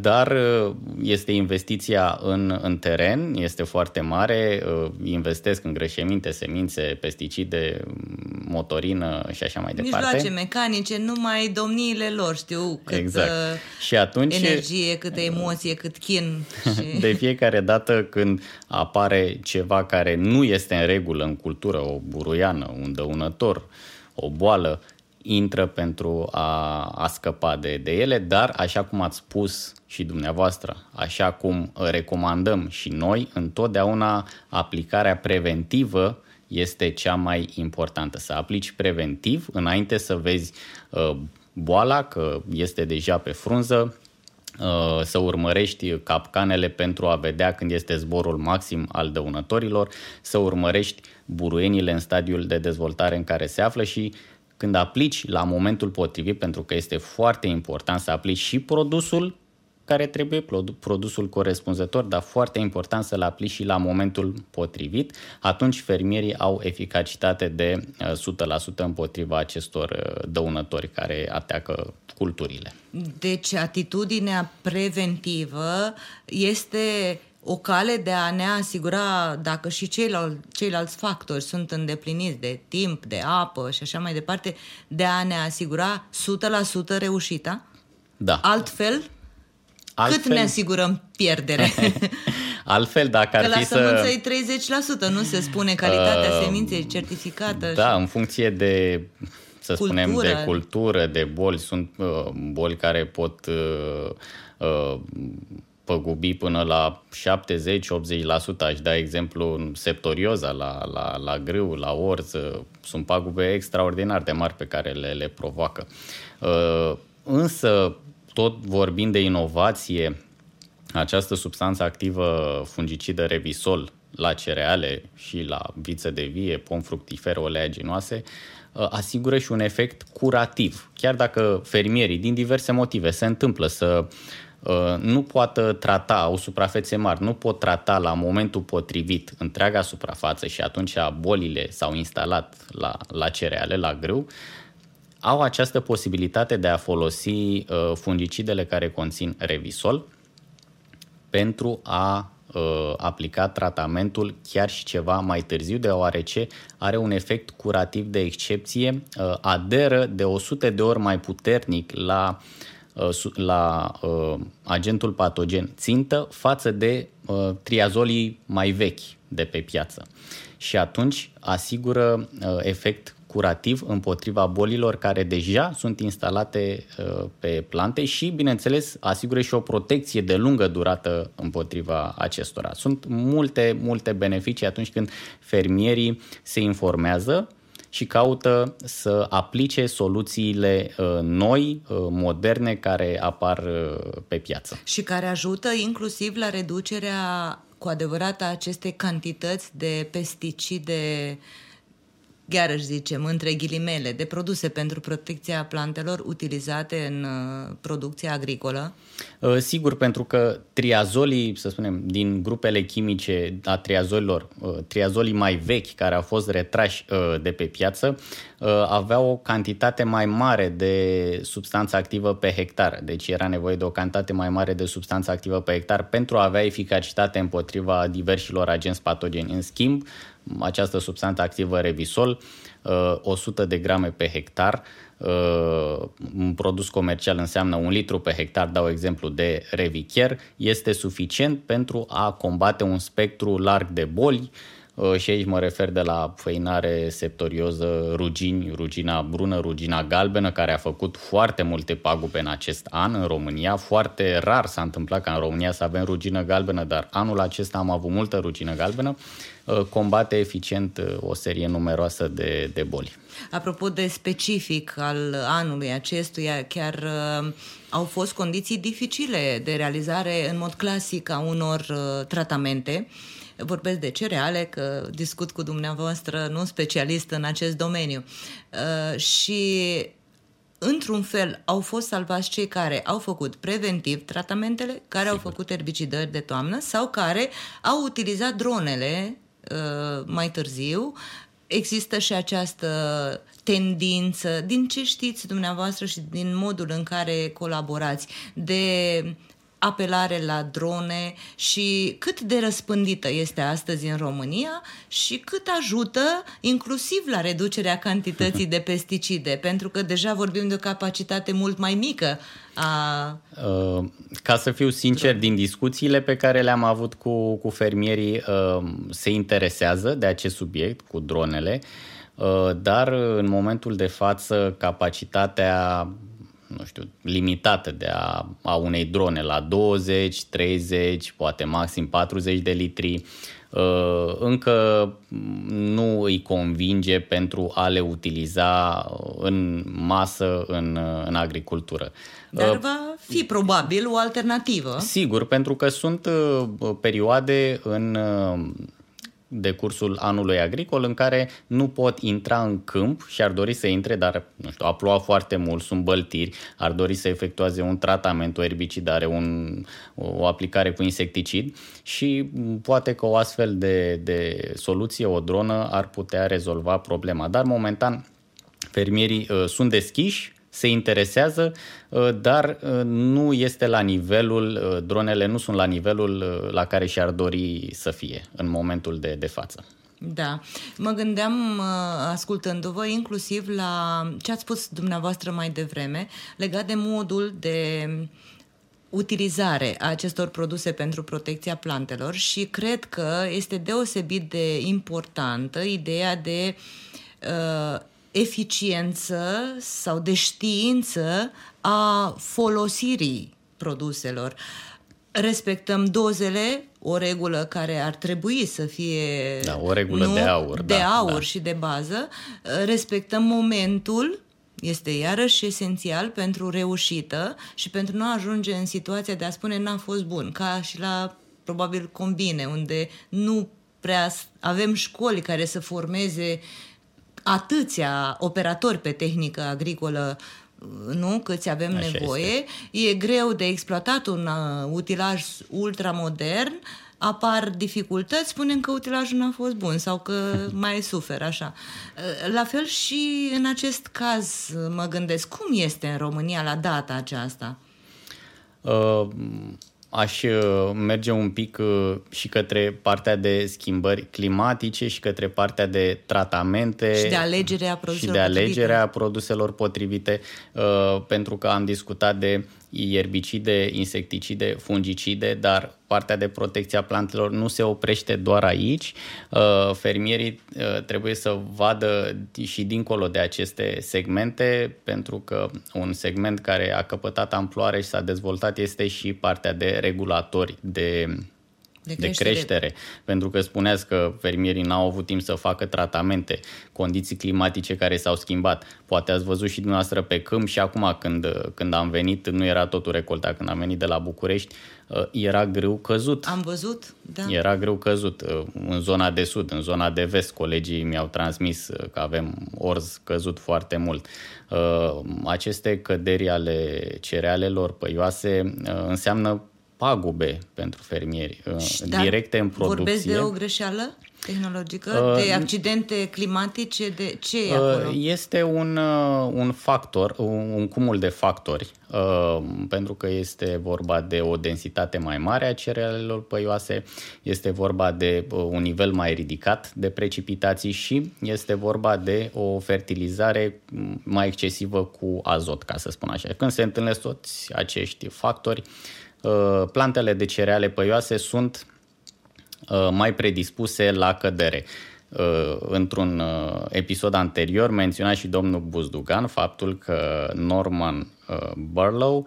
Dar uh, este investiția în, în teren, este foarte mare, uh, investesc în grășeminte, semințe, pesticide, motorină și așa mai departe. Mijloace mecanice, numai domniile lor știu cât Exact. uh, Și atunci energie, câtă emoție, cât chin. Și... de fiecare dată când apare ceva care nu este în regulă în cultură, o buruiană, un dăunător, o boală, intră pentru a, a scăpa de, de ele, dar așa cum ați spus și dumneavoastră, așa cum recomandăm și noi, întotdeauna aplicarea preventivă este cea mai importantă. Să aplici preventiv înainte să vezi uh, boala că este deja pe frunză, uh, să urmărești capcanele pentru a vedea când este zborul maxim al dăunătorilor, să urmărești buruienile în stadiul de dezvoltare în care se află și când aplici la momentul potrivit, pentru că este foarte important să aplici și produsul care trebuie, produsul corespunzător, dar foarte important să-l aplici și la momentul potrivit, atunci fermierii au eficacitate de 100% împotriva acestor dăunători care atacă culturile. Deci atitudinea preventivă este o cale de a ne asigura dacă și ceilalți, ceilalți factori sunt îndepliniți de timp, de apă și așa mai departe, de a ne asigura 100% reușita? Da. Altfel, Altfel... cât ne asigurăm pierdere? Altfel, dacă ar Că fi la să... sămânță e 30%, nu se spune calitatea uh, seminței certificată. Da, și... în funcție de să Cultură. spunem, de cultură, de boli. Sunt uh, boli care pot uh, uh, păgubi până la 70-80%. Aș da exemplu septorioza la, la, la grâu, la orz. Sunt pagube extraordinar de mari pe care le, le provoacă. Uh, însă, tot vorbind de inovație, această substanță activă fungicidă Revisol la cereale și la viță de vie, pom fructifere, oleaginoase, asigură și un efect curativ. Chiar dacă fermierii, din diverse motive, se întâmplă să nu poată trata, au suprafețe mari, nu pot trata la momentul potrivit întreaga suprafață și atunci bolile s-au instalat la, la cereale, la grâu, au această posibilitate de a folosi uh, fungicidele care conțin Revisol pentru a uh, aplica tratamentul chiar și ceva mai târziu, deoarece are un efect curativ de excepție, uh, aderă de 100 de ori mai puternic la, uh, la uh, agentul patogen țintă față de uh, triazolii mai vechi de pe piață. Și atunci asigură uh, efect curativ împotriva bolilor care deja sunt instalate uh, pe plante și, bineînțeles, asigură și o protecție de lungă durată împotriva acestora. Sunt multe, multe beneficii atunci când fermierii se informează și caută să aplice soluțiile uh, noi, uh, moderne, care apar pe piață. Și care ajută inclusiv la reducerea cu adevărat a acestei cantități de pesticide chiar își zicem, între ghilimele, de produse pentru protecția plantelor utilizate în uh, producția agricolă? Uh, sigur, pentru că triazolii, să spunem, din grupele chimice a triazolilor, uh, triazolii mai vechi care au fost retrași de pe piață, aveau o cantitate mai mare de substanță activă pe hectar. Deci era nevoie de o cantitate mai mare de substanță activă pe hectar pentru a avea eficacitate împotriva diversilor agenți patogeni. În schimb, această substanță activă Revisol, 100 uh, de grame pe hectar. Uh, un produs comercial înseamnă un litru pe hectar, dau exemplu de Revicher, este suficient pentru a combate un spectru larg de boli, Uh, și aici mă refer de la făinare septorioză, rugini, rugina brună, rugina galbenă, care a făcut foarte multe pagube în acest an în România. Foarte rar s-a întâmplat ca în România să avem rugină galbenă, dar anul acesta am avut multă rugină galbenă. Uh, combate eficient uh, o serie numeroasă de, de boli. Apropo de specific al anului acestuia, chiar uh, au fost condiții dificile de realizare în mod clasic a unor uh, tratamente uh, vorbesc de cereale, că discut cu dumneavoastră, nu specialist în acest domeniu. Uh, și într-un fel, au fost salvați cei care au făcut preventiv tratamentele, care Sigur. au făcut erbicidări de toamnă sau care au utilizat dronele uh, mai târziu. Există și această tendință, din ce știți dumneavoastră și din modul în care colaborați, de apelare la drone și cât de răspândită este astăzi în România și cât ajută inclusiv la reducerea cantității de pesticide, pentru că deja vorbim de o capacitate mult mai mică a... Uh, ca să fiu sincer, din discuțiile pe care le-am avut cu, cu fermierii, uh, se interesează de acest subiect, cu dronele, uh, dar în momentul de față capacitatea nu știu, limitată de a, a unei drone la 20, 30, poate maxim 40 de litri, uh, încă nu îi convinge pentru a le utiliza în masă în, în agricultură. Dar uh, va fi probabil o alternativă. Sigur, pentru că sunt uh, perioade în decursul anului agricol în care nu pot intra în câmp și ar dori să intre, dar nu știu, a plouat foarte mult, sunt băltiri, ar dori să efectueze un tratament, o erbicidare, un, o aplicare cu insecticid și poate că o astfel de, de soluție, o dronă, ar putea rezolva problema. Dar momentan fermierii uh, sunt deschiși se interesează, uh, dar uh, nu este la nivelul, uh, dronele nu sunt la nivelul la care și-ar dori să fie în momentul de, de față. Da. Mă gândeam, ascultându-vă, inclusiv la ce ați spus dumneavoastră mai devreme, legat de modul de utilizare a acestor produse pentru protecția plantelor și cred că este deosebit de importantă ideea de uh, eficiență sau de știință a folosirii produselor. Respectăm dozele, o regulă care ar trebui să fie da, o regulă nu, de aur, de da, aur da. și de bază. Respectăm momentul, este iarăși esențial pentru reușită și pentru nu ajunge în situația de a spune n-a fost bun, ca și la probabil combine, unde nu prea avem școli care să formeze uh, atâția operatori pe tehnică agricolă nu, câți avem Așa nevoie. Este. E greu de exploatat un uh, utilaj ultramodern, apar dificultăți, spunem că utilajul nu a fost bun sau că mai suferă așa. Uh, la fel și în acest caz mă gândesc, cum este în România la data aceasta? Uh, aș uh, merge un pic uh, și către partea de schimbări climatice și către partea de tratamente și de alegerea produselor și de alegerea potrivite. produselor potrivite, uh, pentru că am discutat de ierbicide, insecticide, fungicide, dar partea de protecție a plantelor nu se oprește doar aici. Uh, fermierii uh, trebuie să vadă și dincolo de aceste segmente, pentru că un segment care a căpătat amploare și s-a dezvoltat este și partea de regulatori de de creștere. de creștere. Pentru că spuneați că fermierii n-au avut timp să facă tratamente, condiții climatice care s-au schimbat. Poate ați văzut și dumneavoastră pe câmp și acum când, când am venit, nu era totul recoltat. Când am venit de la București, uh, era greu căzut. Am văzut, da. Era greu căzut. Uh, în zona de sud, în zona de vest, colegii mi-au transmis uh, că avem orz căzut foarte mult. Aceste căderi ale cerealelor păioase înseamnă pagube pentru fermieri uh, Dar directe în producție. Vorbesc de o greșeală tehnologică, uh, de accidente climatice, de ce e uh, acolo? Este un, uh, un factor, un, un cumul de factori, uh, pentru că este vorba de o densitate mai mare a cerealelor păioase, este vorba de uh, un nivel mai ridicat de precipitații și este vorba de o fertilizare mai excesivă cu azot, ca să spun așa. Când se întâlnesc toți acești factori, uh, Uh, plantele de cereale păioase sunt uh, mai predispuse la cădere. Uh, într-un episod anterior menționa și domnul Buzdugan faptul că Norman Barlow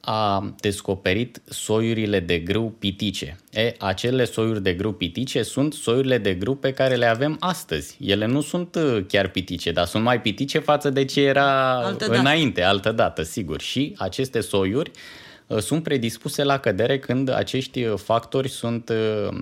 a descoperit soiurile de grâu pitice. E, acele soiuri de grâu pitice sunt soiurile de grâu pe care le avem astăzi. Ele nu sunt chiar pitice, dar sunt mai pitice față de ce era altă înainte, dată. altă dată, sigur. Și aceste soiuri uh, Uh, sunt predispuse la cădere când acești uh, factori sunt uh,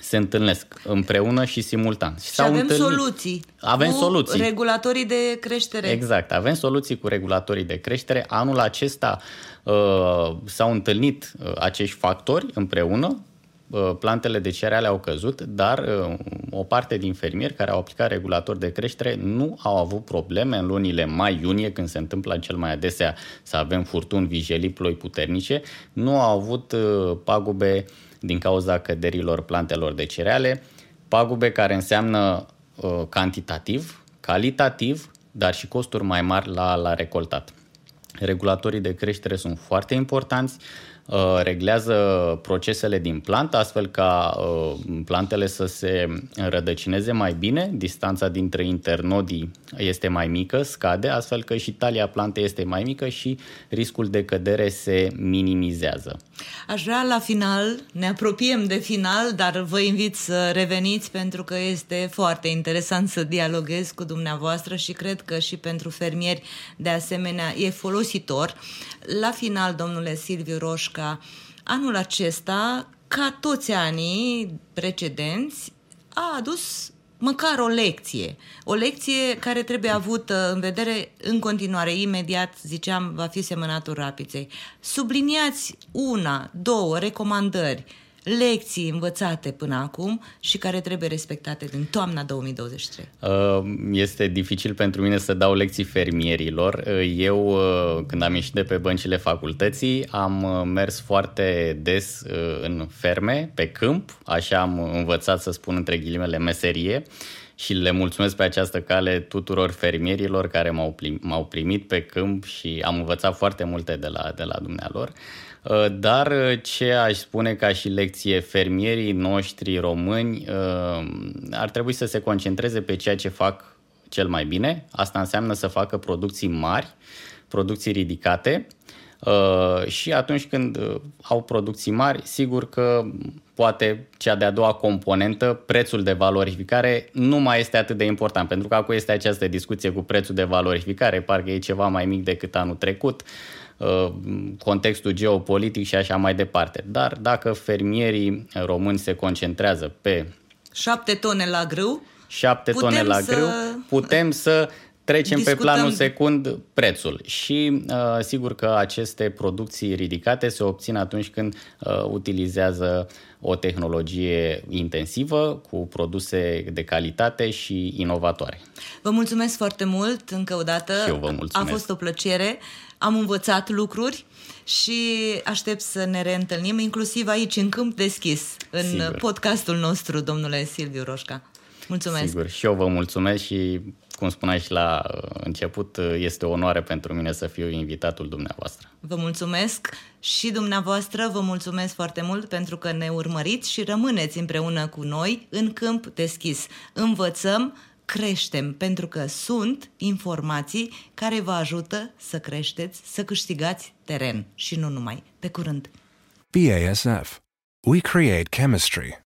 se întâlnesc împreună și simultan. Și, și avem întâlnit. soluții. Avem cu soluții. regulatorii de creștere. Exact, avem soluții cu regulatorii de creștere. Anul acesta uh, s-au întâlnit uh, acești factori împreună plantele de cereale au căzut, dar o parte din fermieri care au aplicat regulator de creștere nu au avut probleme în lunile mai-iunie, când se întâmplă cel mai adesea să avem furtuni, vijelii, ploi puternice, nu au avut pagube din cauza căderilor plantelor de cereale, pagube care înseamnă cantitativ, calitativ, dar și costuri mai mari la, la recoltat. Regulatorii de creștere sunt foarte importanți. Uh, reglează procesele din plantă, astfel ca uh, plantele să se rădăcineze mai bine, distanța dintre internodii este mai mică, scade, astfel că și talia plantei este mai mică și riscul de cădere se minimizează. Aș vrea la final, ne apropiem de final, dar vă invit să reveniți pentru că este foarte interesant să dialoghez cu dumneavoastră și cred că și pentru fermieri de asemenea e folositor. La final, domnule Silviu Roșca, anul acesta, ca toți anii precedenți, a adus măcar o lecție. O lecție care trebuie avută în vedere în continuare, imediat, ziceam, va fi semănatul rapiței. Subliniați una, două recomandări lecții învățate până acum și care trebuie respectate din toamna 2023? Uh, este dificil pentru mine să dau lecții fermierilor. Uh, eu, uh, când am ieșit de pe băncile facultății, am mers foarte des în ferme, pe câmp, așa am învățat să spun între ghilimele meserie și le mulțumesc pe această cale tuturor fermierilor care m-au, m-au primit pe câmp și am învățat foarte multe de la, de la dumnealor. Uh, Uh, dar uh, ce aș spune ca și lecție, fermierii noștri români uh, ar trebui să se concentreze pe ceea ce fac cel mai bine. Asta înseamnă să facă producții mari, producții ridicate și atunci când au producții mari, sigur că poate cea de-a doua componentă, prețul de valorificare, nu mai este atât de important, pentru că acum este această discuție cu prețul de valorificare, parcă e ceva mai mic decât anul trecut. Uh, contextul geopolitic și așa mai departe. Dar dacă fermierii români se concentrează pe 7 tone la grâu, 7 tone la să... grâu, putem să trecem Discutăm... pe planul secund prețul și uh, sigur că aceste producții ridicate se obțin atunci când uh, utilizează o tehnologie intensivă cu produse de calitate și inovatoare. Vă mulțumesc foarte mult încă o dată. Și eu vă mulțumesc. A fost o plăcere am învățat lucruri și aștept să ne reîntâlnim, inclusiv aici, în câmp deschis, în Sigur. podcastul nostru, domnule Silviu Roșca. Mulțumesc! Sigur, și eu vă mulțumesc și, cum spuneai și la început, este o onoare pentru mine să fiu invitatul dumneavoastră. Vă mulțumesc și dumneavoastră vă mulțumesc foarte mult pentru că ne urmăriți și rămâneți împreună cu noi în câmp deschis. Învățăm creștem, pentru că sunt informații care vă ajută să creșteți, să câștigați teren și nu numai. Pe curând! BASF. We create chemistry.